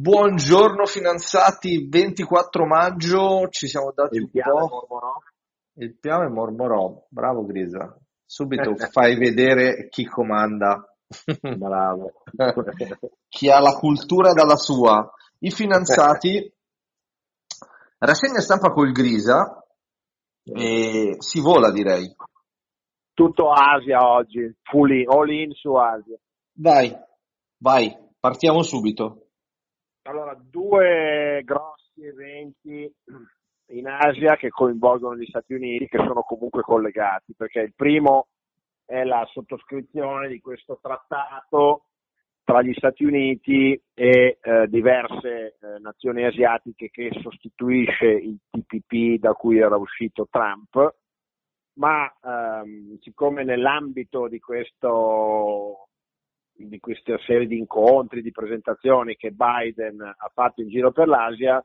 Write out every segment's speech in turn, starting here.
Buongiorno finanziati, 24 maggio, ci siamo dati Il un piano po'. mormorò. Il piano e mormorò, bravo Grisa. Subito fai vedere chi comanda, Bravo. chi ha la cultura dalla sua. I finanziati, rassegna stampa col Grisa e si vola direi. Tutto Asia oggi, full in, all in su Asia. Vai, vai, partiamo subito. Allora, due grossi eventi in Asia che coinvolgono gli Stati Uniti, che sono comunque collegati, perché il primo è la sottoscrizione di questo trattato tra gli Stati Uniti e eh, diverse eh, nazioni asiatiche che sostituisce il TPP da cui era uscito Trump, ma ehm, siccome nell'ambito di questo di questa serie di incontri, di presentazioni che Biden ha fatto in giro per l'Asia,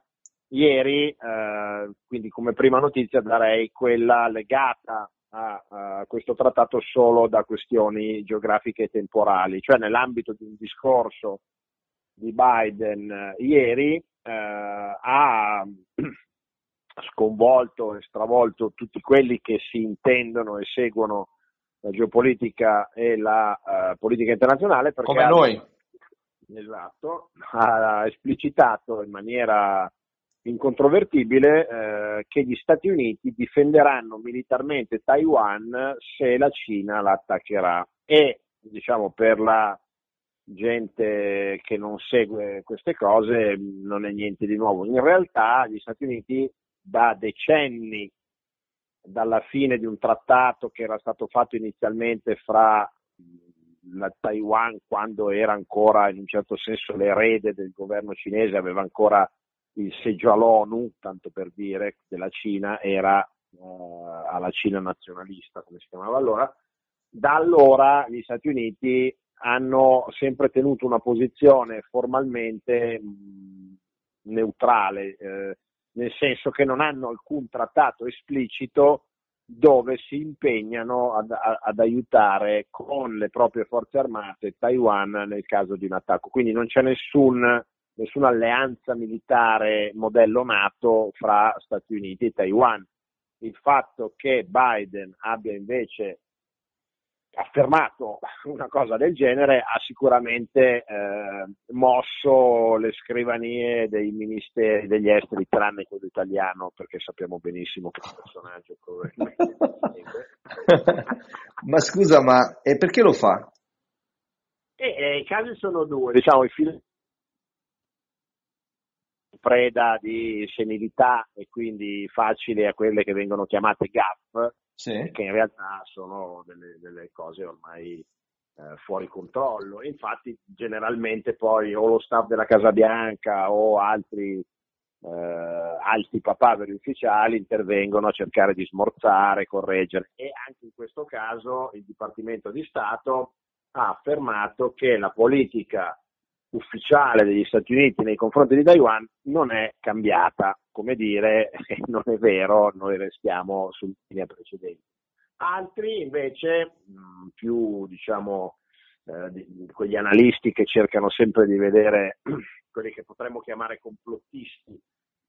ieri, eh, quindi come prima notizia darei quella legata a, a, questo trattato solo da questioni geografiche e temporali, cioè nell'ambito di un discorso di Biden eh, ieri eh, ha sconvolto e stravolto tutti quelli che si intendono e seguono la geopolitica e la uh, politica internazionale perché come noi esatto, ha esplicitato in maniera incontrovertibile eh, che gli Stati Uniti difenderanno militarmente Taiwan se la Cina la attaccherà e diciamo per la gente che non segue queste cose non è niente di nuovo. In realtà gli Stati Uniti da decenni dalla fine di un trattato che era stato fatto inizialmente fra la Taiwan quando era ancora in un certo senso l'erede del governo cinese, aveva ancora il seggio all'ONU, tanto per dire, della Cina, era eh, alla Cina nazionalista, come si chiamava allora. Da allora gli Stati Uniti hanno sempre tenuto una posizione formalmente mh, neutrale, eh, nel senso che non hanno alcun trattato esplicito dove si impegnano ad, ad, aiutare con le proprie forze armate Taiwan nel caso di un attacco. Quindi non c'è nessun, nessuna alleanza militare modello NATO fra Stati Uniti e Taiwan. Il fatto che Biden abbia invece affermato una cosa del genere ha sicuramente eh, mosso le scrivanie dei ministeri degli esteri, tranne quello italiano, perché sappiamo benissimo che un personaggio probabilmente. ma scusa, ma e perché lo fa? E, eh, I casi sono due, diciamo, i film preda di senilità e quindi facili a quelle che vengono chiamate GAF, sì. che in realtà sono delle, delle cose ormai eh, fuori controllo. Infatti, generalmente poi o lo staff della Casa Bianca o altri eh, alti papaveri ufficiali intervengono a cercare di smorzare, correggere e anche in questo caso il Dipartimento di Stato ha affermato che la politica ufficiale degli Stati Uniti nei confronti di Taiwan non è cambiata, come dire non è vero, noi restiamo sulla linea precedente. Altri invece mh, più diciamo eh, quegli analisti che cercano sempre di vedere quelli che potremmo chiamare complottisti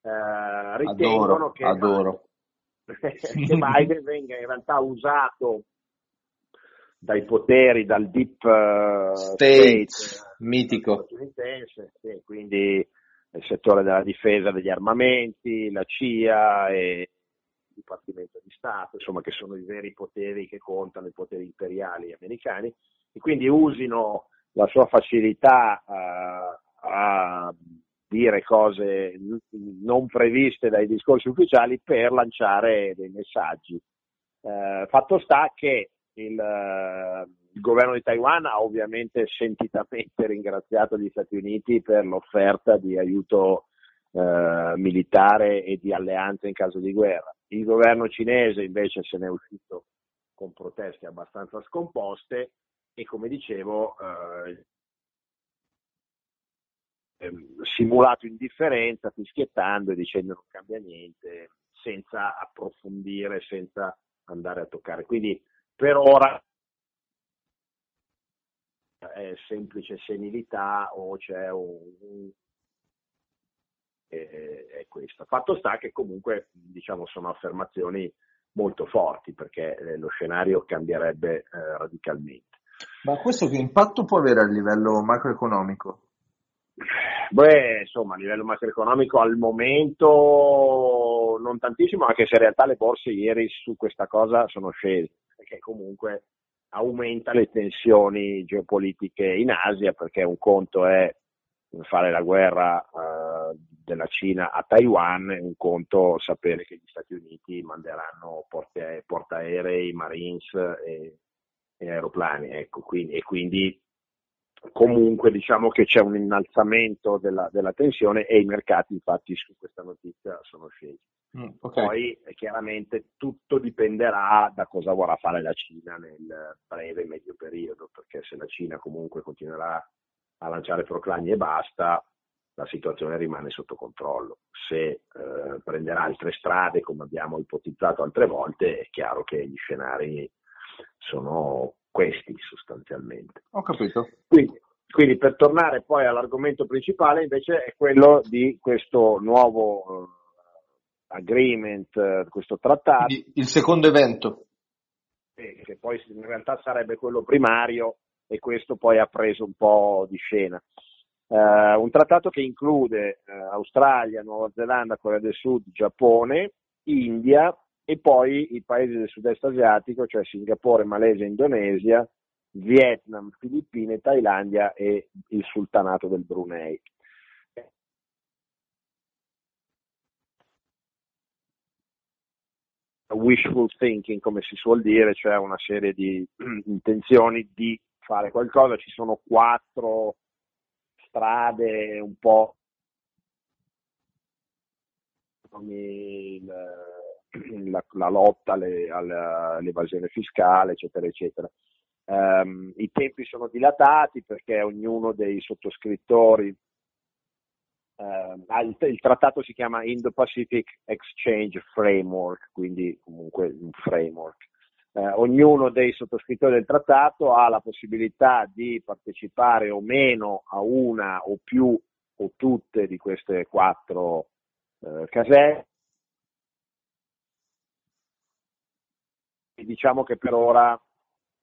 eh, ritengono adoro, che, adoro. che Biden venga in realtà usato dai poteri, dal deep uh, state mitico sì, quindi il settore della difesa degli armamenti, la CIA e il Dipartimento di Stato, insomma che sono i veri poteri che contano, i poteri imperiali americani, e quindi usino la sua facilità uh, a dire cose non previste dai discorsi ufficiali per lanciare dei messaggi. Uh, fatto sta che il, il, governo di Taiwan ha ovviamente sentitamente ringraziato gli Stati Uniti per l'offerta di aiuto eh, militare e di alleanza in caso di guerra. Il governo cinese invece se ne è uscito con proteste abbastanza scomposte e come dicevo eh, simulato indifferenza, fischiettando e dicendo non cambia niente, senza approfondire, senza andare a toccare. Quindi per ora è semplice senilità o c'è un, è, è questa. Fatto sta che comunque diciamo, sono affermazioni molto forti perché eh, lo scenario cambierebbe eh, radicalmente. Ma questo che impatto può avere a livello macroeconomico? Beh, insomma, a livello macroeconomico al momento non tantissimo, anche se in realtà le borse ieri su questa cosa sono scese, perché comunque aumenta le tensioni geopolitiche in Asia, perché un conto è fare la guerra uh, della Cina a Taiwan, un conto sapere che gli Stati Uniti manderanno porte, portaerei, marines e, e aeroplani, ecco, quindi, e quindi comunque diciamo che c'è un innalzamento della, della, tensione e i mercati infatti su questa notizia sono scesi. Mm, okay. Poi chiaramente tutto dipenderà da cosa vorrà fare la Cina nel breve e medio periodo, perché se la Cina comunque continuerà a lanciare proclami e basta, la situazione rimane sotto controllo. Se eh, prenderà altre strade, come abbiamo ipotizzato altre volte, è chiaro che gli scenari sono questi sostanzialmente. Ho capito. Quindi, quindi, per tornare poi all'argomento principale invece è quello di questo nuovo uh, agreement, uh, questo trattato. Il secondo evento. Eh, che poi in realtà sarebbe quello primario e questo poi ha preso un po' di scena. Uh, un trattato che include Australia, Nuova Zelanda, Corea del Sud, Giappone, India e poi i paesi del sud-est asiatico, cioè Singapore, Malesia, Indonesia, Vietnam, Filippine, Thailandia e il sultanato del Brunei. Wishful thinking, come si suol dire, cioè una serie di intenzioni di fare qualcosa. Ci sono quattro strade un po' la, la lotta alle, all'evasione fiscale, eccetera, eccetera. Um, I tempi sono dilatati perché ognuno dei sottoscrittori, uh, il, trattato si chiama Indo-Pacific Exchange Framework, quindi comunque un framework. Uh, ognuno dei sottoscrittori del trattato ha la possibilità di partecipare o meno a una o più o tutte di queste quattro uh, caselle diciamo che per ora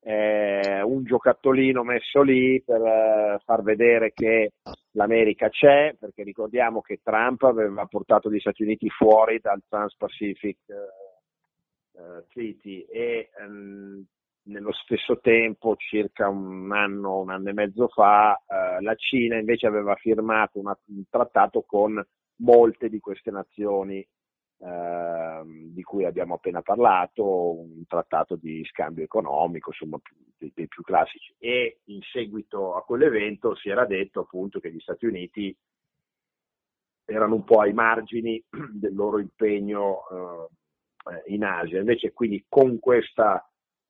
è un giocattolino messo lì per eh, far vedere che l'America c'è, perché ricordiamo che Trump aveva portato gli Stati Uniti fuori dal Trans-Pacific uh, Treaty e um, nello stesso tempo, circa un anno, un anno e mezzo fa, uh, la Cina invece aveva firmato una, un trattato con molte di queste nazioni Ehm, di cui abbiamo appena parlato, un trattato di scambio economico, insomma, dei, dei, più classici. E in seguito a quell'evento si era detto appunto che gli Stati Uniti erano un po' ai margini del loro impegno eh, in Asia. Invece quindi con questa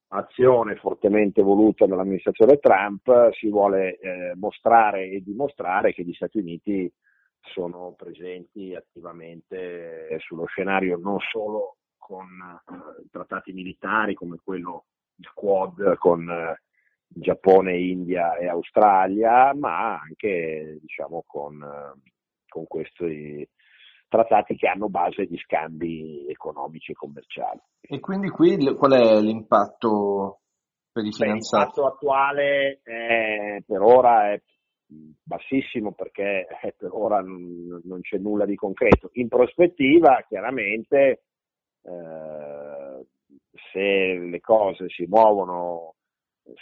azione fortemente voluta dall'amministrazione Trump si vuole eh, mostrare e dimostrare che gli Stati Uniti sono presenti attivamente sullo scenario non solo con eh, trattati militari come quello il Quad con eh, Giappone, India e Australia, ma anche diciamo, con, eh, con questi trattati che hanno base di scambi economici e commerciali. E quindi qui qual è l'impatto per i finanziati? L'impatto attuale è, per ora è bassissimo perché eh, per ora non, c'è nulla di concreto. In prospettiva, chiaramente, eh, se le cose si muovono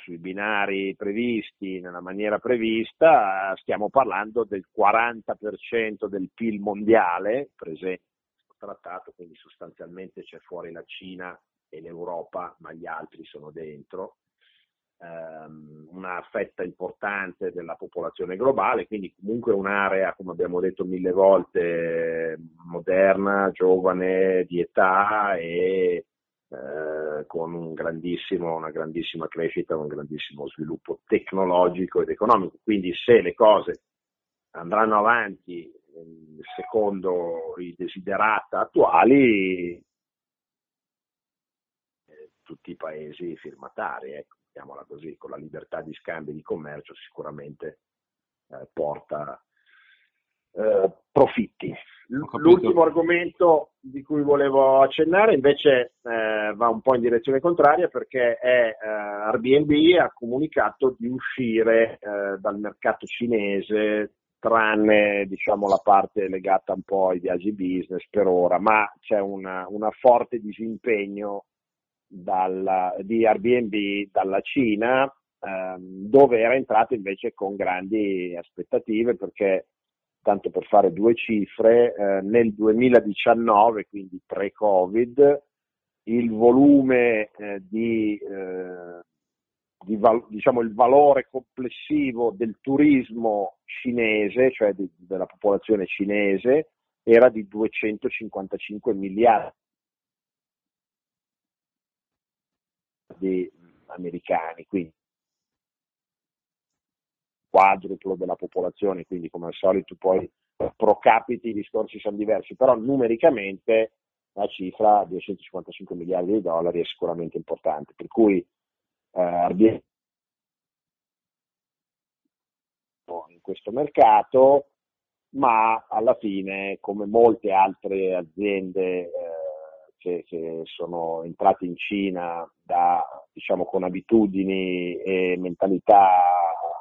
sui binari previsti, nella maniera prevista, stiamo parlando del 40% del PIL mondiale presente trattato, quindi sostanzialmente c'è fuori la Cina e l'Europa, ma gli altri sono dentro ehm, una fetta importante della popolazione globale, quindi comunque un'area, come abbiamo detto mille volte, moderna, giovane, di età e eh, con un una grandissima crescita, un grandissimo sviluppo tecnologico ed economico. Quindi se le cose andranno avanti secondo i desiderata attuali, eh, tutti i paesi firmatari. Ecco mettiamola così, con la libertà di scambio e di commercio sicuramente eh, porta eh, profitti. L'ultimo argomento di cui volevo accennare invece eh, va un po' in direzione contraria perché è, eh, Airbnb ha comunicato di uscire eh, dal mercato cinese tranne diciamo, la parte legata un po' ai viaggi business per ora, ma c'è una, una forte disimpegno dalla, di Airbnb dalla Cina ehm, dove era entrato invece con grandi aspettative perché tanto per fare due cifre, eh, nel 2019, quindi pre-Covid, il volume eh, di, eh, di val- diciamo il valore complessivo del turismo cinese, cioè di, della popolazione cinese, era di 255 miliardi americani, quindi quadruplo della popolazione, quindi come al solito poi pro capite i discorsi sono diversi, però numericamente la cifra di 255 miliardi di dollari è sicuramente importante, per cui eh, in questo mercato, ma alla fine, come molte altre aziende che, che, sono entrate in Cina da, diciamo, con abitudini e mentalità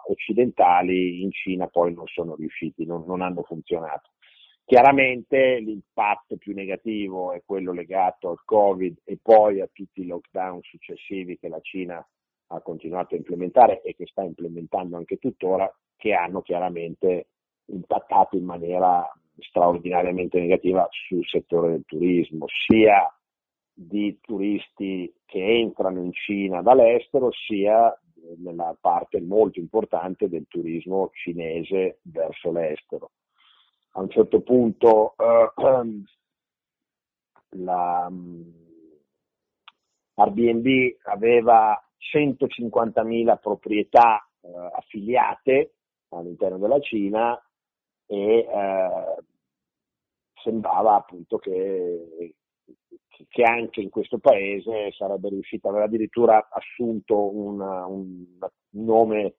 occidentali in Cina poi non sono riusciti, non, non hanno funzionato. Chiaramente l'impatto più negativo è quello legato al Covid e poi a tutti i lockdown successivi che la Cina ha continuato a implementare e che sta implementando anche tuttora, che hanno chiaramente impattato in maniera straordinariamente negativa sul settore del turismo, sia di turisti che entrano in Cina dall'estero, sia nella parte molto importante del turismo cinese verso l'estero. A un certo punto eh, la, Airbnb aveva 150.000 proprietà eh, affiliate all'interno della Cina e eh, sembrava appunto che che anche in questo paese sarebbe riuscita, aveva addirittura assunto una, un, nome eh,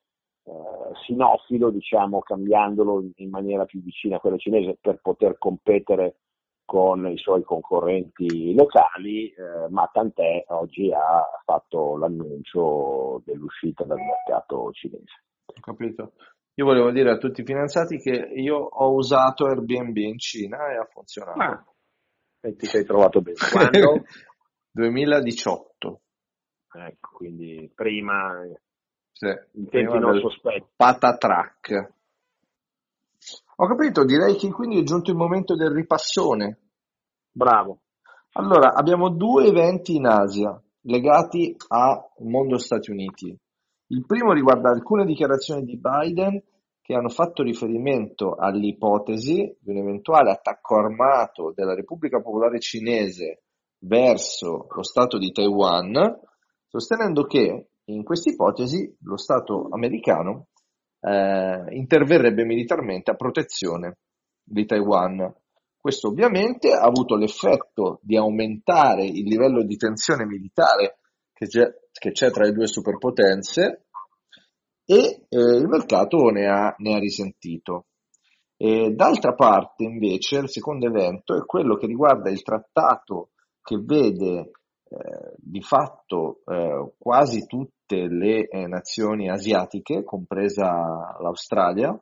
sinofilo, diciamo, cambiandolo in maniera più vicina a quello cinese per poter competere con i suoi concorrenti locali, eh, ma tant'è oggi ha fatto l'annuncio dell'uscita dal mercato cinese. Ho capito. Io volevo dire a tutti i finanziati che io ho usato Airbnb in Cina e ha funzionato. Ah, e ti sei trovato bene. Quando? 2018. Ecco, quindi prima sì, in tempi non sospetti. Patatrack. Ho capito, direi che quindi è giunto il momento del ripassone. Bravo. Allora, abbiamo due eventi in Asia legati al mondo Stati Uniti. Il primo riguarda alcune dichiarazioni di Biden che hanno fatto riferimento all'ipotesi di un eventuale attacco armato della Repubblica Popolare Cinese verso lo Stato di Taiwan, sostenendo che in questa ipotesi lo Stato americano eh, interverrebbe militarmente a protezione di Taiwan. Questo ovviamente ha avuto l'effetto di aumentare il livello di tensione militare che c'è, che c'è tra le due superpotenze e eh, il mercato ne ha, ne ha risentito. E, d'altra parte, invece, il secondo evento è quello che riguarda il trattato che vede eh, di fatto eh, quasi tutte le eh, nazioni asiatiche, compresa l'Australia,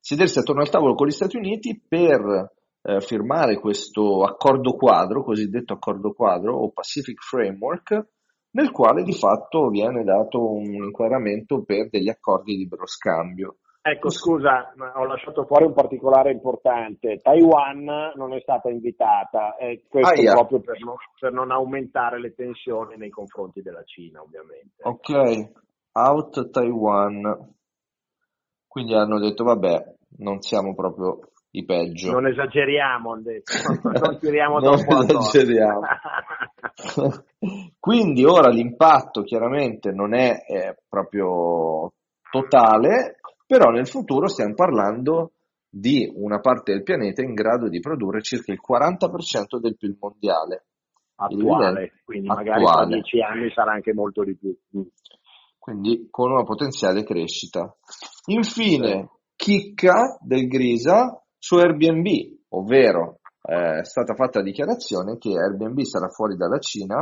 sedersi attorno al tavolo con gli Stati Uniti per eh, firmare questo accordo quadro, cosiddetto accordo quadro o Pacific Framework, nel quale di fatto viene dato un inquadramento per degli accordi di libero scambio. Ecco, scusa, ho lasciato fuori un particolare importante. Taiwan non è stata invitata, e questo ah, yeah. proprio per non, per non, aumentare le tensioni nei confronti della Cina, ovviamente. Ok, out Taiwan. Quindi hanno detto, vabbè, non siamo proprio i peggio. Non esageriamo, non tiriamo non esageriamo. Quindi ora l'impatto chiaramente non è, è proprio totale, però nel futuro stiamo parlando di una parte del pianeta in grado di produrre circa il 40% del PIL mondiale. Attuale, quindi attuale. magari tra dieci anni sarà anche molto di più. Quindi con una potenziale crescita. Infine, chicca del Grisa su Airbnb, ovvero eh, è stata fatta la dichiarazione che Airbnb sarà fuori dalla Cina,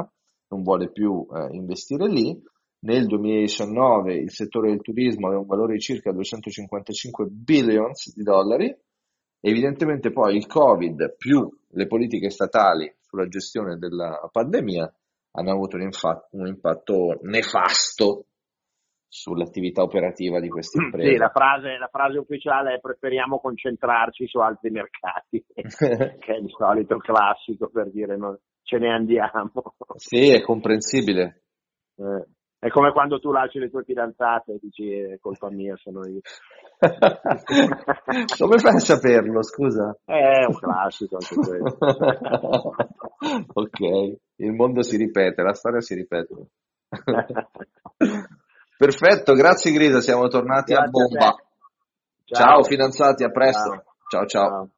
non vuole più eh, investire lì. Nel 2019 il settore del turismo aveva un valore di circa 255 billions di dollari. Evidentemente poi il Covid più le politiche statali sulla gestione della pandemia hanno avuto un, infa- un impatto nefasto sull'attività operativa di queste imprese. Sì, la frase, la frase ufficiale è preferiamo concentrarci su altri mercati, che è il solito classico per dire no, ce ne andiamo. Sì, è comprensibile. Eh, è come quando tu lasci le tue fidanzate e dici è colpa mia, sono io. come fai a saperlo, scusa? È un classico anche questo. ok, il mondo si ripete, la storia si ripete. Perfetto, grazie Grisa, siamo tornati grazie a bomba. A ciao. ciao fidanzati, a presto. ciao. ciao. ciao.